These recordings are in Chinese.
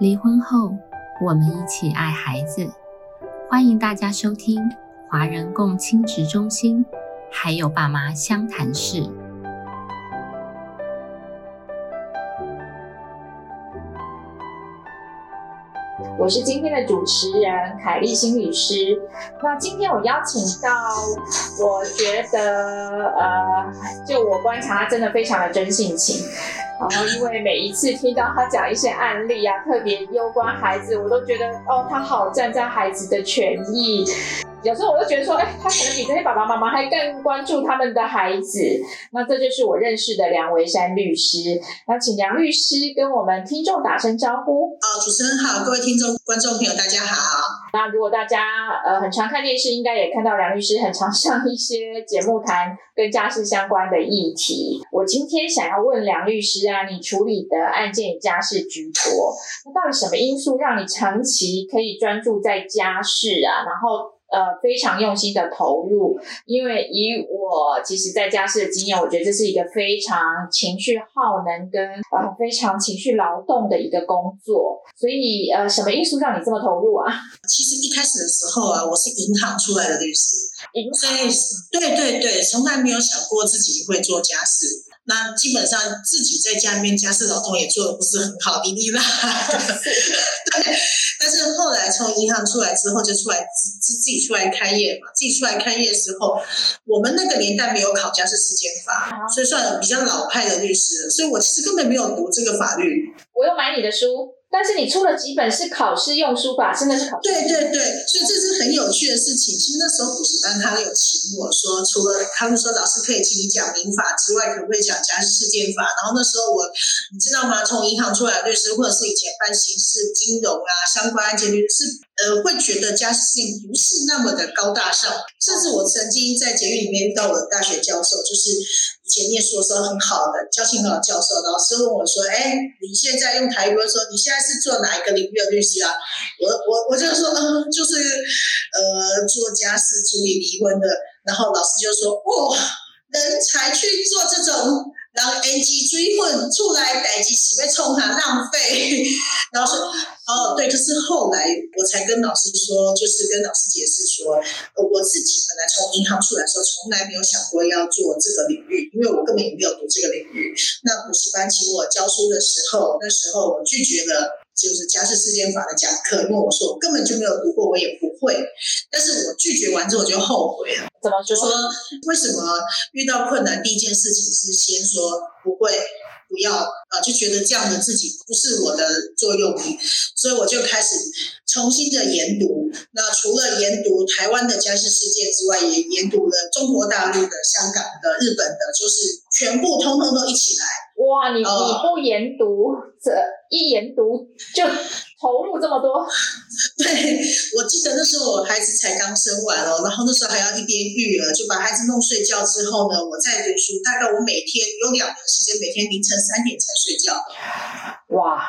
离婚后，我们一起爱孩子。欢迎大家收听华人共亲职中心，还有爸妈相谈室。我是今天的主持人凯丽心理师。那今天我邀请到，我觉得呃，就我观察，真的非常的真性情。然后因为每一次听到他讲一些案例啊，特别攸关孩子，我都觉得哦，他好站在孩子的权益。有时候我就觉得说，哎，他可能比这些爸爸妈妈还更关注他们的孩子。那这就是我认识的梁维山律师。那请梁律师跟我们听众打声招呼。哦，主持人好，各位听众、观众朋友，大家好。那如果大家呃很常看电视，应该也看到梁律师很常上一些节目谈跟家事相关的议题。我今天想要问梁律师啊，你处理的案件家事居多，那到底什么因素让你长期可以专注在家事啊？然后呃，非常用心的投入，因为以我其实在家事的经验，我觉得这是一个非常情绪耗能跟呃非常情绪劳动的一个工作。所以呃，什么因素让你这么投入啊？其实一开始的时候啊，我是银行出来的律师，银所以对对对，从来没有想过自己会做家事。那基本上自己在家里面家事劳动也做的不是很好，滴滴啦。对，但是后来从银行出来之后，就出来自自自己出来开业嘛。自己出来开业的时候，我们那个年代没有考家事事件法，所以算比较老派的律师。所以我其实根本没有读这个法律。我要买你的书。但是你出了几本是考试用书吧？真的是考试。对对对，所以这是很有趣的事情。其实那时候补习班他有请我说，除了他们说老师可以请你讲民法之外，可不可以讲家事事件法？然后那时候我，你知道吗？从银行出来的律师，或者是以前办刑事、金融啊相关案件律师，呃，会觉得家事事件不是那么的高大上。甚至我曾经在监狱里面遇到我的大学教授，就是以前念书的时候很好的教训很好的教授，老师问我说：“哎，你现在用台语说，你现在是做哪一个领域的律师啊？”我我我就说：“嗯，就是呃做家事、处理离婚的。”然后老师就说：“哦，人才去做这种。”然后 N G 追混出来，代机洗被冲他浪费，然后说哦对，可是后来我才跟老师说，就是跟老师解释说，我自己本来从银行出来的时候，从来没有想过要做这个领域，因为我根本也没有读这个领域。那补习班请我教书的时候，那时候我拒绝了。就是家事事件法的讲课，因为我说我根本就没有读过，我也不会。但是我拒绝完之后我就后悔了。怎么就说为什么遇到困难第一件事情是先说不会，不要啊，就觉得这样的自己不是我的座右铭，所以我就开始重新的研读。那除了研读台湾的家事世界之外，也研读了中国大陆的、香港的、日本的，就是全部通通都一起来。哇，你你不研读，这一研读就投入这么多。对，我记得那时候我孩子才刚生完哦，然后那时候还要一边育儿，就把孩子弄睡觉之后呢，我再读书。大概我每天有两年时间，每天凌晨三点才睡觉。哇！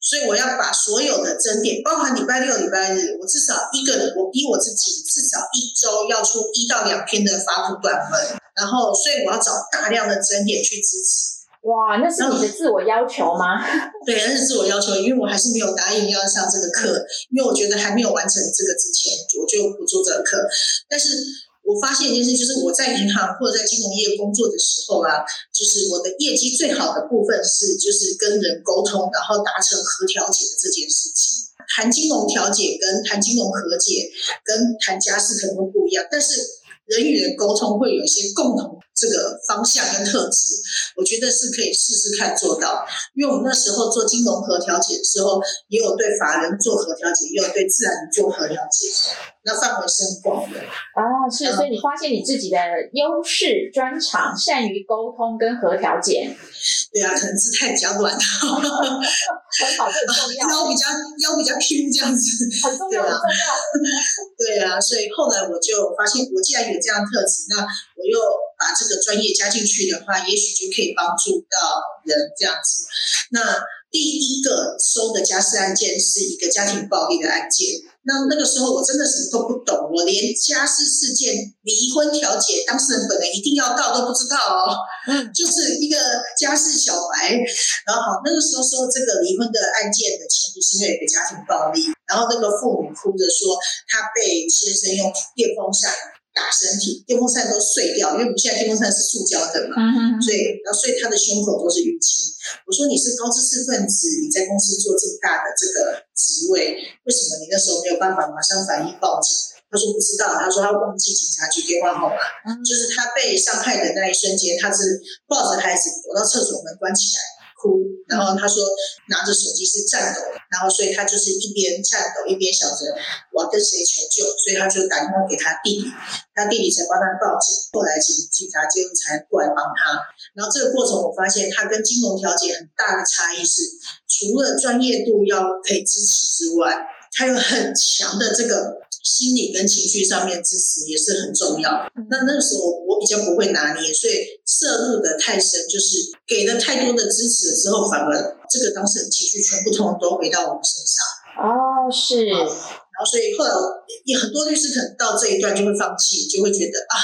所以我要把所有的整点，包含礼拜六、礼拜日，我至少一个人，我逼我自己至少一周要出一到两篇的法普短文，然后所以我要找大量的整点去支持。哇，那是你的自我要求吗？对，那是自我要求，因为我还是没有答应要上这个课，因为我觉得还没有完成这个之前，我就不做这个课。但是我发现一件事，就是我在银行或者在金融业工作的时候啊，就是我的业绩最好的部分是，就是跟人沟通，然后达成和调解的这件事情。谈金融调解跟谈金融和解跟谈家事可能会不一样，但是人与人沟通会有一些共同。这个方向跟特质，我觉得是可以试试看做到。因为我们那时候做金融和调解的时候，也有对法人做和调解，也有对自然做和调解，那范围是很广的。哦，是，所以你发现你自己的优势专长，善于沟通跟和调解。对啊，可能是太比较软，很好，这很重要。腰比较腰比较 Q 这样子，很重要，很重要。对啊，所以后来我就发现，我既然有这样特质，那我又。把这个专业加进去的话，也许就可以帮助到人这样子。那第一个收的家事案件是一个家庭暴力的案件，那那个时候我真的什么都不懂，我连家事事件、离婚调解当事人本人一定要到都不知道哦。嗯，就是一个家事小白。然后好，那个时候说这个离婚的案件的前提是因为有个家庭暴力，然后那个父母哭着说他被先生用电风扇。打身体，电风扇都碎掉，因为我们现在电风扇是塑胶的嘛，所以然后所以他的胸口都是淤青。我说你是高知识分子，你在公司做这么大的这个职位，为什么你那时候没有办法马上反应报警？他说不知道，他说他忘记警察局电话号码，就是他被伤害的那一瞬间，他是抱着孩子躲到厕所门关起来。哭，然后他说拿着手机是颤抖，然后所以他就是一边颤抖一边想着我要跟谁求救，所以他就打电话给他弟弟，他弟弟才帮他报警，后来警警察介入才过来帮他。然后这个过程我发现他跟金融调解很大的差异是，除了专业度要可以支持之外，他有很强的这个。心理跟情绪上面支持也是很重要。那那个时候我比较不会拿捏，所以摄入的太深，就是给了太多的支持了之后，反而这个当事人情绪全部通都回到我们身上。哦，是。然后所以后来也很多律师可能到这一段就会放弃，就会觉得啊。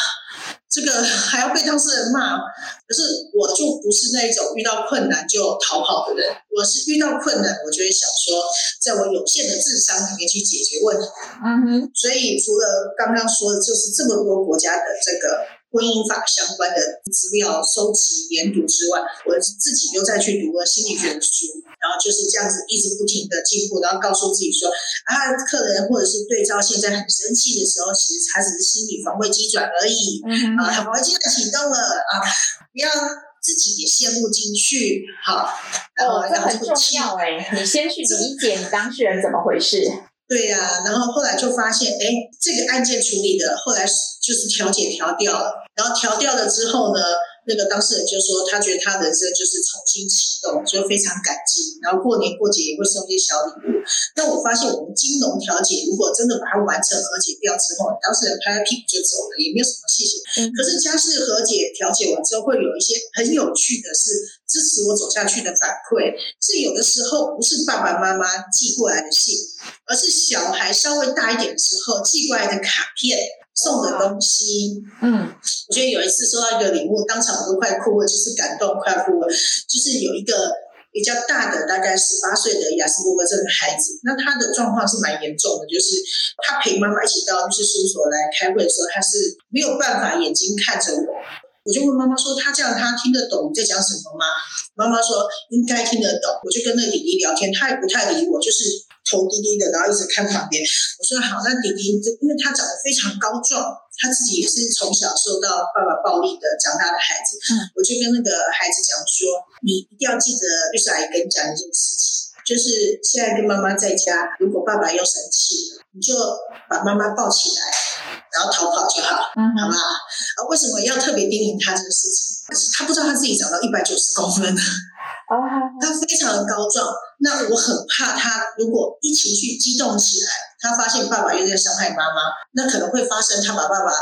这个还要被当事人骂，可是我就不是那一种遇到困难就逃跑的人。我是遇到困难，我就会想说，在我有限的智商里面去解决问题。嗯哼。所以除了刚刚说的，就是这么多国家的这个。婚姻法相关的资料收集研读之外，我自己又再去读了心理学的书，然后就是这样子一直不停的进步，然后告诉自己说啊，客人或者是对照现在很生气的时候，其实他只是心理防卫机转而已，啊，防卫机转启动了啊，不要自己也陷入进去，好，哦，这很重要哎，你先去 理解你当事人怎么回事。对呀，然后后来就发现，哎，这个案件处理的后来就是调解调掉了，然后调掉了之后呢，那个当事人就说他觉得他人生就是重新启动，就非常感激，然后过年过节也会送一些小礼物。那我发现我们金融调解如果真的把它完成和解掉之后，当事人拍拍屁股就走了，也没有什么谢谢。可是家事和解调解完之后，会有一些很有趣的是。支持我走下去的反馈是有的时候不是爸爸妈妈寄过来的信，而是小孩稍微大一点的时候寄过来的卡片、送的东西。嗯，我觉得有一次收到一个礼物，当场我都快哭了，就是感动快哭了。就是有一个比较大的，大概十八岁的雅斯伯格症的孩子，那他的状况是蛮严重的，就是他陪妈妈一起到律师事务所来开会的时候，他是没有办法眼睛看着我。我就问妈妈说：“他这样，他听得懂你在讲什么吗？”妈妈说：“应该听得懂。”我就跟那个弟弟聊天，他也不太理我，就是头低低的，然后一直看旁边。我说：“好，那弟弟，因为他长得非常高壮，他自己也是从小受到爸爸暴力的长大的孩子。”我就跟那个孩子讲说：“你一定要记得，律师阿姨跟你讲一件事情，就是现在跟妈妈在家，如果爸爸又生气了，你就把妈妈抱起来。”然后逃跑就好，好吧？啊，为什么要特别叮咛他这个事情？他不知道他自己长到一百九十公分，他非常的高壮。那我很怕他，如果一情绪激动起来。他发现爸爸又在伤害妈妈，那可能会发生他把爸爸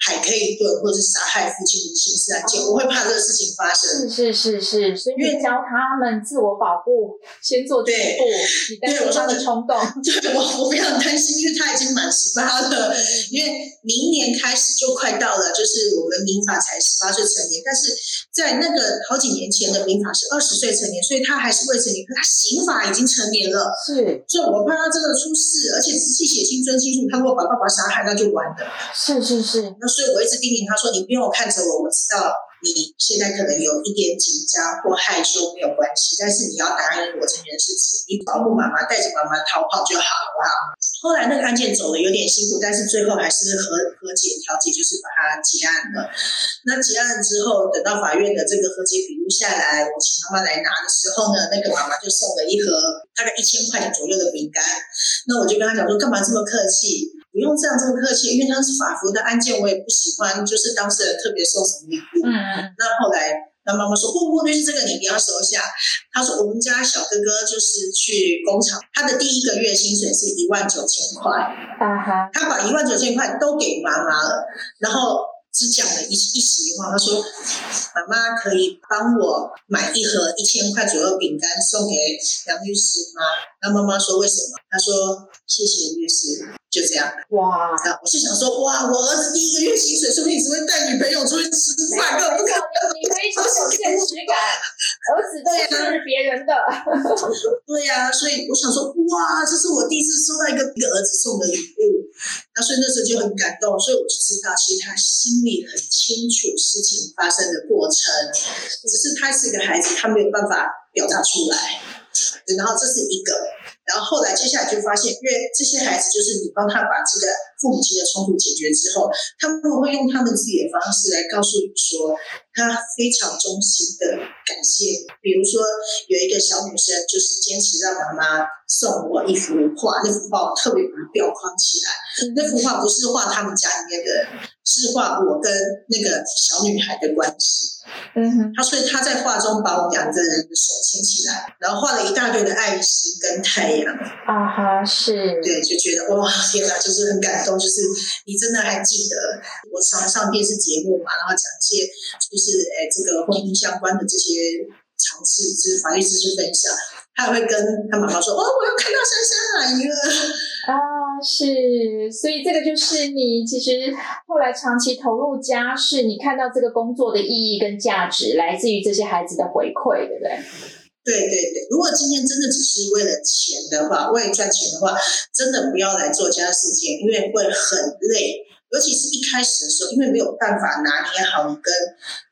海可以顿，或者是杀害父亲的刑事案件。我会怕这个事情发生。是是是是，所以教他们自我保护，先做第一步。你担心他的冲动？对我我非常担心，因为他已经满十八了。因为明年开始就快到了，就是我们民法才十八岁成年，但是在那个好几年前的民法是二十岁成年，所以他还是未成年，可他刑法已经成年了。是，所以我怕他真的出事，而且。仔细写清尊清楚，他如果把爸爸杀害，那就完了。是是是。那所以我一直叮咛他说：“你不用看着我，我知道你现在可能有一点紧张或害羞，没有关系。但是你要答应我这件事情，你保护妈妈，带着妈妈逃跑就好，好不好？”后来那个案件走的有点辛苦，但是最后还是和和解调解，就是把它结案了。那结案之后，等到法院的这个和解笔录下来，我请妈妈来拿的时候呢，那个妈妈就送了一盒大概一千块钱左右的饼干。那我就跟他讲说，干嘛这么客气？不用这样这么客气，因为他是法服的案件，我也不喜欢，就是当事人特别送什么礼物。嗯。那后来。那妈妈说不不，律师这个你不要收下。他说我们家小哥哥就是去工厂，他的第一个月薪水是一万九千块。啊哈，他把一万九千块都给妈妈了，然后只讲了一一席话，他说：“妈妈可以帮我买一盒一千块左右饼干送给杨律师吗？”那妈妈说：“为什么？”他说：“谢谢律师。”就这样。哇！啊，我是想说，哇，我儿子第一个月薪水，说不定只会带女朋友出去吃饭，更不可能。你非常有现实感，儿子都是别人的。对呀，所以我想说，哇，这是我第一次收到一个一个儿子送的礼物，那所以那时候就很感动，所以我就知道，其实他心里很清楚事情发生的过程，只是他是一个孩子，他没有办法表达出来。然后这是一个。然后后来接下来就发现，因为这些孩子就是你帮他把这个父母亲的冲突解决之后，他们会用他们自己的方式来告诉你说，他非常衷心的感谢。比如说有一个小女生就是坚持让妈妈送我一幅画，那幅画我特别把它裱框起来。那幅画不是画他们家里面的，是画我跟那个小女孩的关系。嗯哼，他所以他在画中把我们两个人的手牵起来，然后画了一大堆的爱心跟太阳。啊哈，是，对，就觉得哇，天哪，就是很感动，就是你真的还记得我常上电视节目嘛，然后讲一些就是诶这个婚姻相关的这些常识知法律知识分享，他还会跟他妈妈说，哦，我又看到珊珊阿姨了。是，所以这个就是你其实后来长期投入家事，你看到这个工作的意义跟价值，来自于这些孩子的回馈，对不对？对对对，如果今天真的只是为了钱的话，为了赚钱的话，真的不要来做家事件，因为会很累。尤其是一开始的时候，因为没有办法拿捏好你跟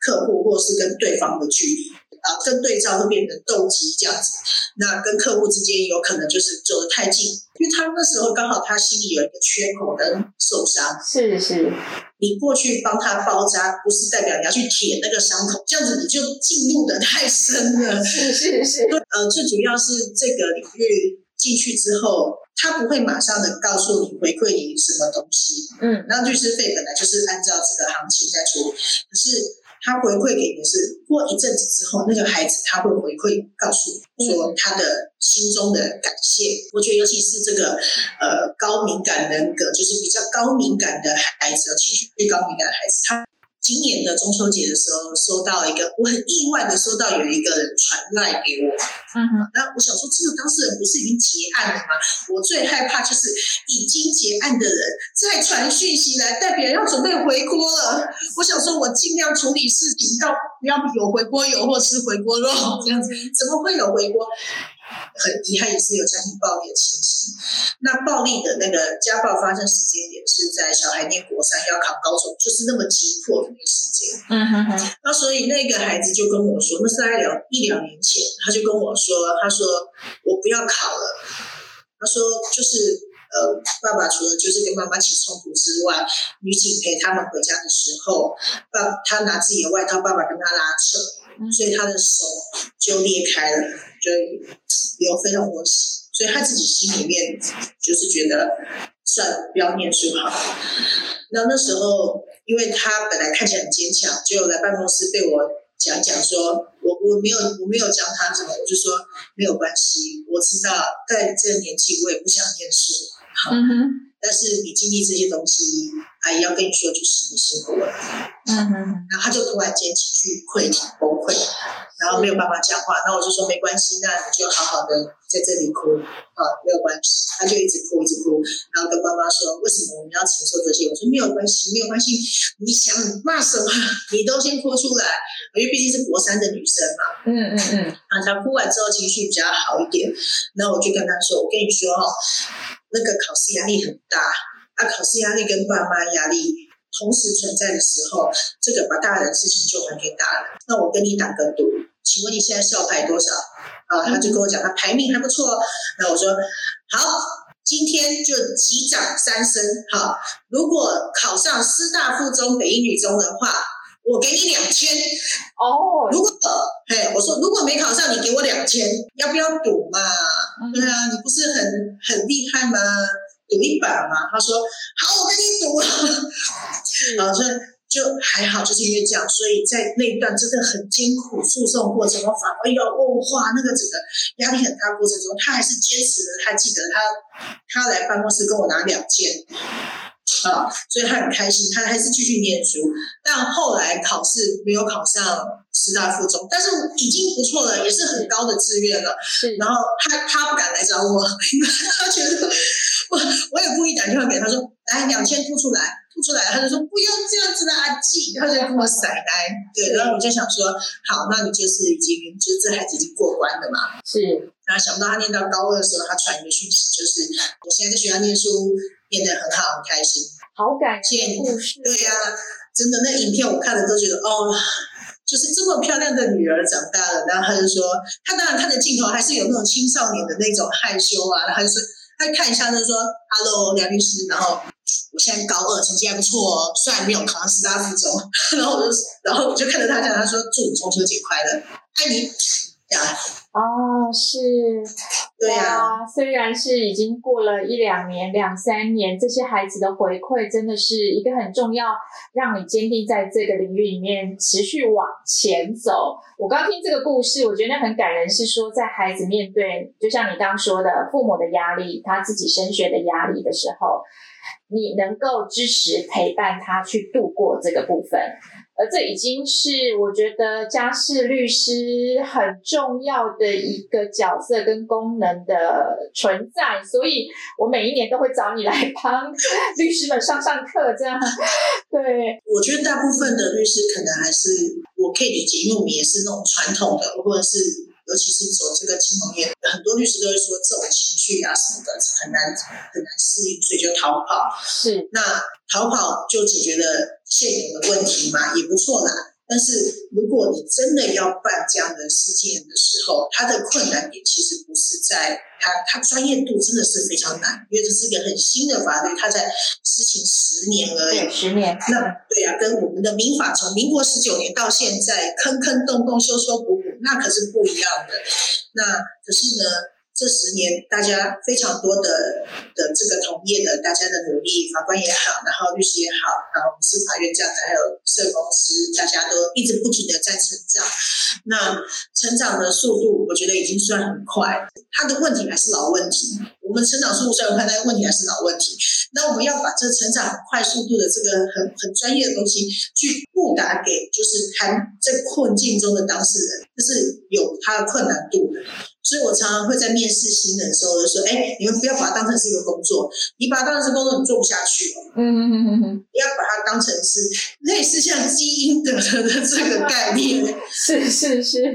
客户或是跟对方的距离啊，跟对照会变成斗鸡这样子。那跟客户之间有可能就是走得太近，因为他那时候刚好他心里有一个缺口跟受伤。是是，你过去帮他包扎，不是代表你要去舔那个伤口，这样子你就进入的太深了。是是是，呃，最主要是这个领域进去之后，他不会马上的告诉你回馈你什么东西。嗯，那律师费本来就是按照这个行情在处理，可是他回馈给你是过一阵子之后，那个孩子他会回馈告诉你说他的心中的感谢。我觉得尤其是这个呃高敏感人格，就是比较高敏感的孩子，情绪最高敏感的孩子，他。今年的中秋节的时候，收到一个我很意外的收到有一个人传赖给我，嗯哼，那我想说这个当事人不是已经结案了吗？我最害怕就是已经结案的人再传讯息来，代表要准备回锅了。我想说，我尽量处理事情到不要有回锅油或吃回锅肉这样子，怎么会有回锅？很遗憾，也是有家庭暴力的情形。那暴力的那个家暴发生时间点是在小孩念国三要考高中，就是那么急迫的那个时间。嗯哼哼，那所以那个孩子就跟我说，那是在两一两年前，他就跟我说，他说我不要考了。他说就是呃，爸爸除了就是跟妈妈起冲突之外，女警陪他们回家的时候，爸他拿自己的外套，爸爸跟他拉扯，所以他的手就裂开了，就有非常多血，所以他自己心里面就是觉得算了，不要念书好。然后那时候，因为他本来看起来很坚强，就来办公室被我讲讲说，我我没有我没有教他什么，我就说没有关系，我知道在这个年纪我也不想念书，好，但是你经历这些东西，阿姨要跟你说就是你辛苦了。嗯哼，然后他就突然间情绪溃体崩溃，然后没有办法讲话。那我就说没关系，那你就好好的在这里哭啊，没有关系。他就一直哭，一直哭，然后跟妈妈说为什么我们要承受这些？我说没有关系，没有关系。你想骂什么，你都先哭出来，因为毕竟是国三的女生嘛。嗯嗯嗯，啊，他哭完之后情绪比较好一点，然后我就跟他说，我跟你说哦，那个考试压力很大，啊，考试压力跟爸妈压力。同时存在的时候，这个把大人的事情就还给大人。那我跟你打个赌，请问你现在校牌多少？啊，他就跟我讲他排名还不错。那我说好，今天就急涨三升。好，如果考上师大附中、北一女中的话，我给你两千。哦，如果嘿，我说如果没考上，你给我两千，要不要赌嘛？对啊，你不是很很厉害吗？赌一把嘛？他说好，我跟你赌。啊，所以就还好，就是因为这样，所以在那一段真的很艰苦诉讼过程中，反而要问话，那个整个压力很大过程中，他还是坚持的。他记得他他来办公室跟我拿两件，啊，所以他很开心，他还是继续念书。但后来考试没有考上师大附中，但是已经不错了，也是很高的志愿了。是，然后他他不敢来找我，因 为他觉得我我也故意打电话给他说，来两千吐出来，吐出来，他就说不要这样子的阿季，他就跟我甩 呆。对，然后我就想说，好，那你就是已经就是这孩子已经过关了嘛。是，然后想不到他念到高二的时候，他传一个讯息，就是我现在在学校念书。念得很好，很开心，好感谢故事。对呀，真的，那影片我看了都觉得，哦，就是这么漂亮的女儿长大了。然后他就说，他当然他的镜头还是有那种青少年的那种害羞啊。他就说，他看一下，就说，Hello，梁律师。然后我现在高二，成绩还不错哦，虽然没有考上师大附中。然后我就，然后我就看着他讲，他说，祝你中秋节快乐，爱你。呀，哦，是，对啊，虽然是已经过了一两年、两三年，这些孩子的回馈真的是一个很重要，让你坚定在这个领域里面持续往前走。我刚听这个故事，我觉得很感人，是说在孩子面对，就像你刚说的，父母的压力，他自己升学的压力的时候，你能够支持陪伴他去度过这个部分。而这已经是我觉得家事律师很重要的一个角色跟功能的存在，所以我每一年都会找你来帮律师们上上课，这样。对，我觉得大部分的律师可能还是我可以理解，因为我们也是那种传统的，或者是。尤其是走这个金融业，很多律师都会说这种情绪啊什么的很难很难适应，所以就逃跑。是，那逃跑就解决了现有的问题嘛，也不错啦。但是如果你真的要办这样的事件的时候，它的困难点其实不是在它，它专业度真的是非常难，因为这是一个很新的法律，它在施行十年而已。十年。那对啊，跟我们的民法从民国十九年到现在，坑坑洞洞、修修补补，那可是不一样的。那可是呢？这十年，大家非常多的的这个同业的大家的努力，法官也好，然后律师也好，然后司法院这样子，还有社公司，大家都一直不停的在成长。那成长的速度，我觉得已经算很快。他的问题还是老问题，我们成长速度虽然快，但问题还是老问题。那我们要把这成长快速度的这个很很专业的东西，去布达给就是还在困境中的当事人，就是有他的困难度的。所以我常常会在面试新人的时候就说：“哎，你们不要把它当成是一个工作，你把它当成是工作，你做不下去哦。嗯嗯嗯嗯不要把它当成是类似像基因的的这个概念。是是是。那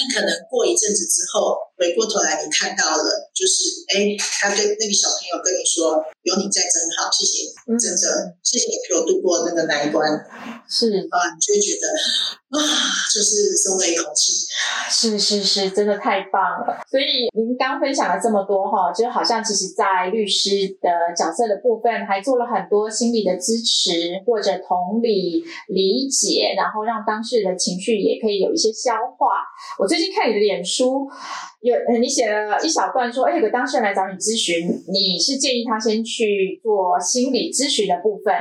你可能过一阵子之后。”回过头来，你看到了，就是哎，他跟那个小朋友跟你说：“有你在真好，谢谢，真的，谢谢你陪我度过那个难关。”是啊，你就会觉得啊，就是松了一口气。是是是，真的太棒了。所以您刚分享了这么多哈，就好像其实，在律师的角色的部分，还做了很多心理的支持或者同理理解，然后让当事人的情绪也可以有一些消化。我最近看你的脸书。有，你写了一小段说，哎，有个当事人来找你咨询，你是建议他先去做心理咨询的部分，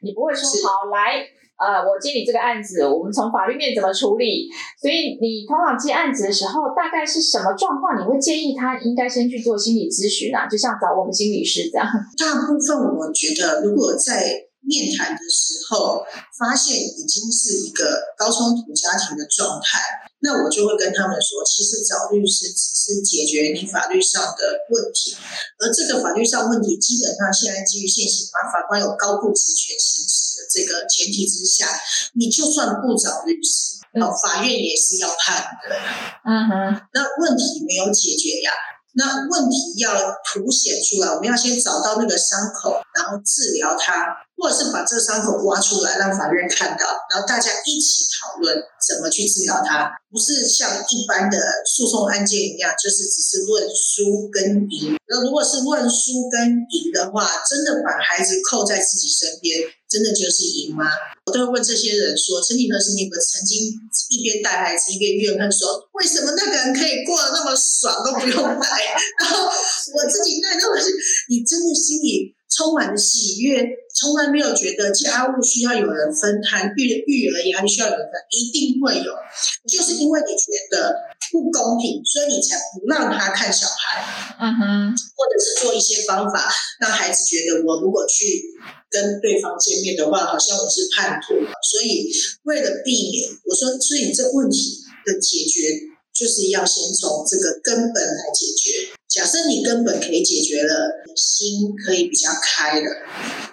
你不会说好来，呃，我接你这个案子，我们从法律面怎么处理？所以你通常接案子的时候，大概是什么状况？你会建议他应该先去做心理咨询啊？就像找我们心理师这样。大部分我觉得，如果在面谈的时候发现已经是一个高冲突家庭的状态。那我就会跟他们说，其实找律师只是解决你法律上的问题，而这个法律上问题基本上现在基于现行法，法官有高度职权行使的这个前提之下，你就算不找律师，哦，法院也是要判的。嗯哼，那问题没有解决呀。那问题要凸显出来，我们要先找到那个伤口，然后治疗它，或者是把这个伤口挖出来，让法院看到，然后大家一起讨论怎么去治疗它。不是像一般的诉讼案件一样，就是只是论输跟赢。那如果是论输跟赢的话，真的把孩子扣在自己身边，真的就是赢吗？我都会问这些人说：，曾几何时，你们曾经一边带孩子一边怨恨说，为什么那个人可以过得那么爽，都不用带，然后我自己带那么……你真的心里充满了喜悦，从来没有觉得家务需要有人分摊，育育儿压力需要有人分，一定会有，就是。因为你觉得不公平，所以你才不让他看小孩，嗯哼，或者是做一些方法让孩子觉得我如果去跟对方见面的话，好像我是叛徒。所以为了避免，我说，所以这问题的解决就是要先从这个根本来解决。假设你根本可以解决了，心可以比较开了，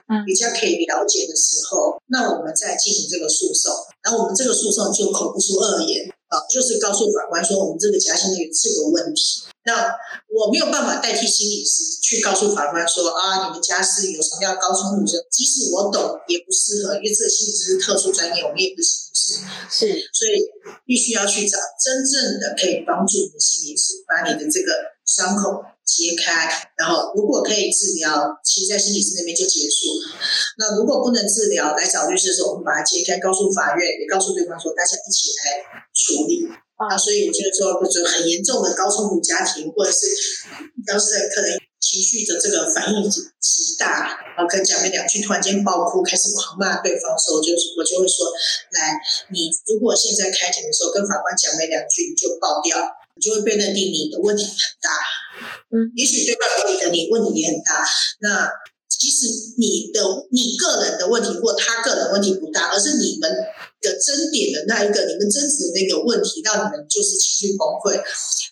嗯比较可以了解的时候，那我们再进行这个诉讼。然后我们这个诉讼就口不出恶言啊，就是告诉法官说我们这个家庭有这个问题。那我没有办法代替心理师去告诉法官说啊，你们家是有什么样的高冲突症，即使我懂也不适合，因为这个心理师是特殊专业，我们也不是心理师。是，所以必须要去找真正的可以帮助你的心理师，把你的这个伤口揭开，然后如果可以治疗，其实在心理师那边就结束了。那如果不能治疗，来找律师的时候，我们把它揭开，告诉法院，也告诉对方说，大家一起来处理。啊，所以我觉得说，就很严重的高冲突家庭，或者是当事人可能情绪的这个反应极大，啊，可能讲没两句，突然间爆哭，开始狂骂对方的时候，我就我就会说，来，你如果现在开庭的时候跟法官讲没两句，你就爆掉，你就会被认定你的问题很大。嗯，也许对方有你的你问题也很大，那其实你的你个人的问题或他个人问题不大，而是你们的争点的那一个，你们争执的那个问题，让你们就是情绪崩溃。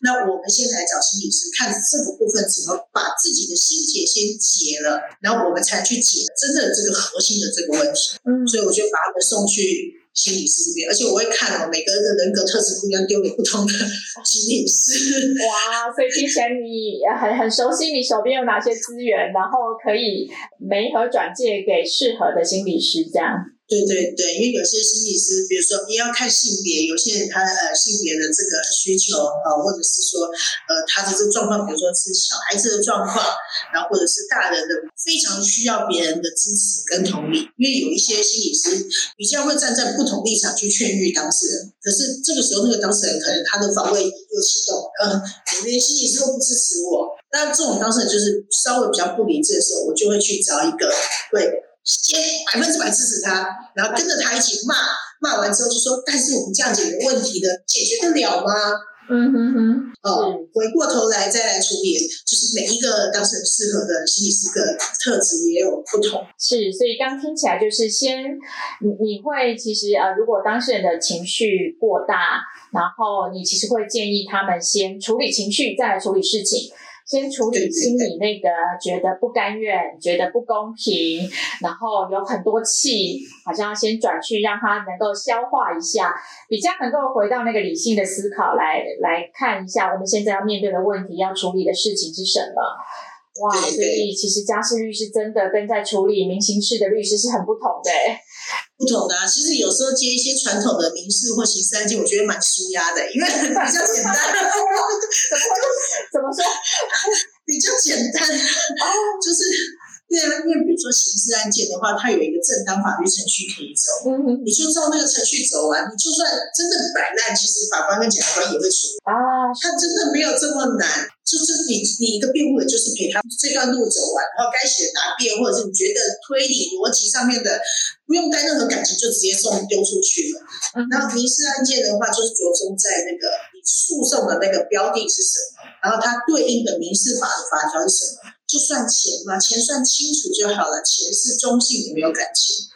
那我们先来找心理师，看这个部分怎么把自己的心结先解了，然后我们才去解真正这个核心的这个问题。嗯，所以我就把他们送去心理师这边，而且我会看哦，每个人的人格特质不一样，丢给不同的 心理师。哇，所以之前你很很熟悉你手边有哪些资源，然后可以媒合转介给适合的心理师，这样。对对对，因为有些心理师，比如说也要看性别，有些人他呃性别的这个需求啊、或者是说呃他的这个状况，比如说是小孩子的状况，然后或者是大人的非常需要别人的支持跟同理，因为有一些心理师比较会站在不同立场去劝喻当事人，可是这个时候那个当事人可能他的防卫又启动，嗯、你连心理师都不支持我，那这种当事人就是稍微比较不理智的时候，我就会去找一个会。先百分之百支持他，然后跟着他一起骂，骂完之后就说：“但是我们这样解决问题的，解决得了吗嗯哼哼，？”哦，回过头来再来处理，就是每一个当事人适合的心理师的特质也有不同。是，所以刚听起来就是先，你你会其实呃，如果当事人的情绪过大，然后你其实会建议他们先处理情绪，再来处理事情。先处理心里那个觉得不甘愿、觉得不公平，然后有很多气，好像要先转去让他能够消化一下，比较能够回到那个理性的思考来来看一下我们现在要面对的问题、要处理的事情是什么。哇，所以其实家事律师真的跟在处理民刑事的律师是很不同的、欸。不同的啊，其实有时候接一些传统的民事或刑事案件，我觉得蛮舒压的，因为比较简单，怎么说？比较简单，哦，就是对啊，因为比如说刑事案件的话，它有一个正当法律程序可以走，嗯你就照那个程序走完，你就算真的摆烂，其实法官跟检察官也会处理。啊，他真的没有这么难，就是你你一个辩护人就是陪他这段路走完，然后该写的答辩，或者是你觉得推理逻辑上面的不用带任何感情就直接送丢出去了。嗯然后民事案件的话，就是着重在那个你诉讼的那个标的是什么，然后它对应的民事法的法条是什么，就算钱嘛，钱算清楚就好了，钱是中性的，没有感情。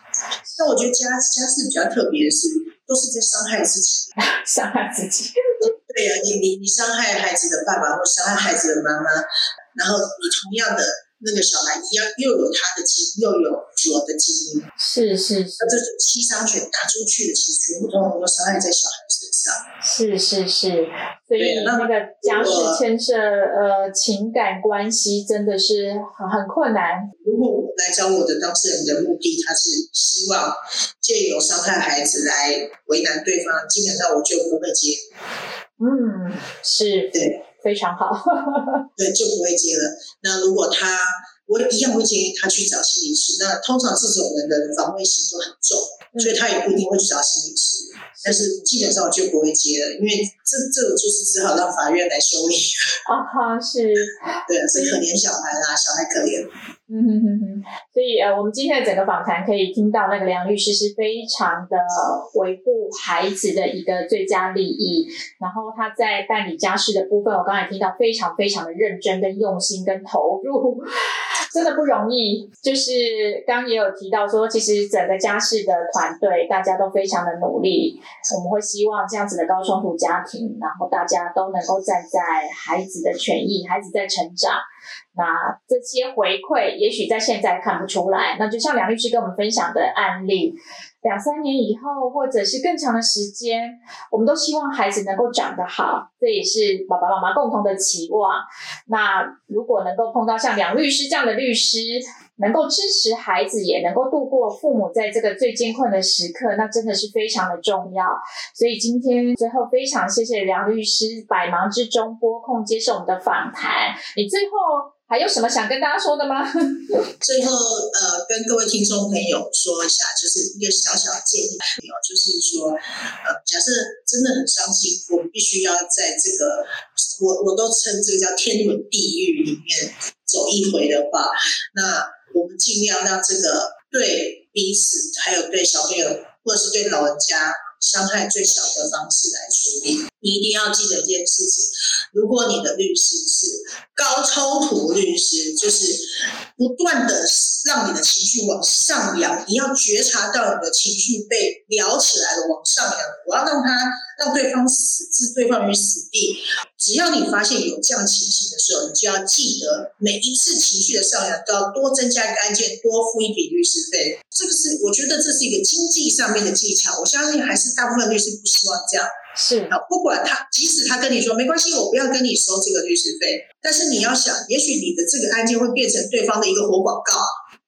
但我觉得家家事比较特别的是，都是在伤害自己。伤害自己。对呀、你你你伤害孩子的爸爸或伤害孩子的妈妈，然后你同样的那个小孩一样，又有他的基因，又有我的基因，是是是。那这种七伤拳打出去的，其实全部都能够伤害在小孩身上。是是是，所以那那个家事牵涉呃情感关系，真的是很很困难。如果我来找我的当事人的目的，他是希望借由伤害孩子来为难对方，基本上我就不会接，嗯，是。对非常好。对，就不会接了。那如果他，我一样会建议他去找心理师。那通常这种人的防卫心就很重，所以他也不一定会去找心理师。但是基本上我就不会接了，因为这这就是只好让法院来修理。啊哈，是，对啊，是可怜小孩啦，小孩可怜。嗯哼哼哼，所以呃，我们今天的整个访谈可以听到，那个梁律师是非常的维护孩子的一个最佳利益，然后他在办理家事的部分，我刚才听到非常非常的认真、跟用心、跟投入，真的不容易。就是刚也有提到说，其实整个家事的团队大家都非常的努力，我们会希望这样子的高冲突家庭，然后大家都能够站在孩子的权益，孩子在成长。那这些回馈，也许在现在看不出来。那就像梁律师跟我们分享的案例，两三年以后，或者是更长的时间，我们都希望孩子能够长得好，这也是爸爸妈妈共同的期望。那如果能够碰到像梁律师这样的律师，能够支持孩子，也能够度过父母在这个最艰困的时刻，那真的是非常的重要。所以今天最后非常谢谢梁律师百忙之中拨空接受我们的访谈。你最后。还有什么想跟大家说的吗？最后，呃，跟各位听众朋友说一下，就是一个小小的建议，就是说，呃，假设真的很伤心，我们必须要在这个，我我都称这个叫天伦地狱里面走一回的话，那我们尽量让这个对彼此，还有对小朋友，或者是对老人家。伤害最小的方式来处理。你一定要记得一件事情：如果你的律师是高冲突律师，就是不断的让你的情绪往上扬，你要觉察到你的情绪被撩起来了，往上扬。我要让他让对方死置对方于死地。只要你发现有这样情形的时候，你就要记得每一次情绪的上扬都要多增加一个案件，多付一笔律师费。这个是我觉得这是一个经济上面的技巧。我相信还是。大部分律师不希望这样，是啊，不管他，即使他跟你说没关系，我不要跟你收这个律师费，但是你要想，也许你的这个案件会变成对方的一个活广告，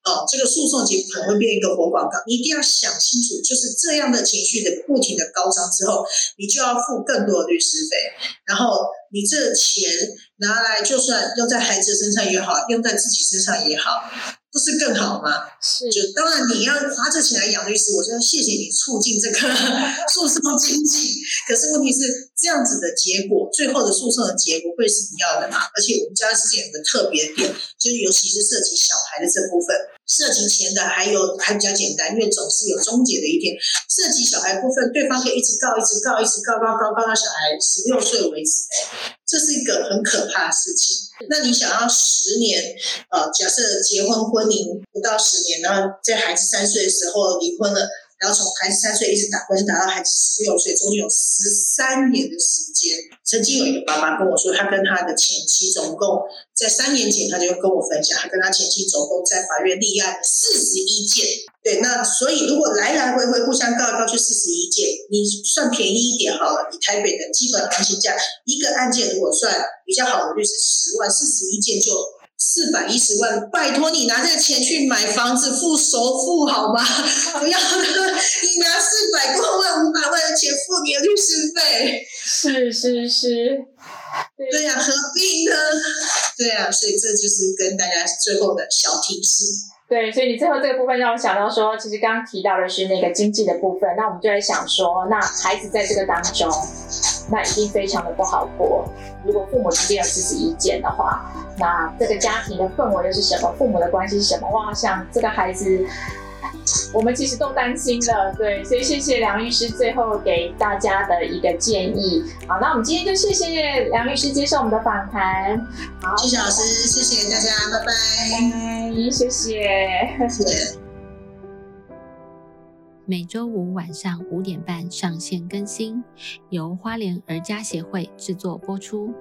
哦，这个诉讼结果可能会变一个活广告，你一定要想清楚，就是这样的情绪的不停的高涨之后，你就要付更多的律师费，然后你这钱拿来，就算用在孩子身上也好，用在自己身上也好。不是更好吗？是，就当然你要花这钱来养律师，我就要谢谢你促进这个 诉讼经济。可是问题是，这样子的结果，最后的诉讼的结果会是你要的吗？而且我们家事件有个特别点，就是尤其是涉及小孩的这部分，涉及钱的还有还比较简单，因为总是有终结的一天。涉及小孩部分，对方可以一直告，一直告，一直告，告告告到小孩十六岁为止。这是一个很可怕的事情。那你想要十年，呃，假设结婚婚龄不到十年，然后在孩子三岁的时候离婚了。然后从孩子三岁一直打官司打到孩子十六岁，中间有十三年的时间。曾经有一个爸爸跟我说，他跟他的前妻总共在三年前，他就跟我分享，他跟他前妻总共在法院立案四十一件。对，那所以如果来来回回互相告来告去四十一件，你算便宜一点好了，以台北的基本行情价，一个案件如果算比较好的律师十万，四十一件就。四百一十万，拜托你拿这个钱去买房子付首付好吗？不要你拿四百多万、五百万的钱付你的律师费。是是是，对呀，何必呢？对呀，所以这就是跟大家最后的小提示。对，所以你最后这个部分让我想到说，其实刚刚提到的是那个经济的部分，那我们就在想说，那孩子在这个当中，那一定非常的不好过。如果父母之间有自己意见的话。那这个家庭的氛围又是什么？父母的关系是什么？哇，像这个孩子，我们其实都担心了，对，所以谢谢梁律师最后给大家的一个建议。好，那我们今天就谢谢梁律师接受我们的访谈。好，谢谢老师，谢谢大家，拜拜，谢谢，谢谢。每周五晚上五点半上线更新，由花莲儿家协会制作播出。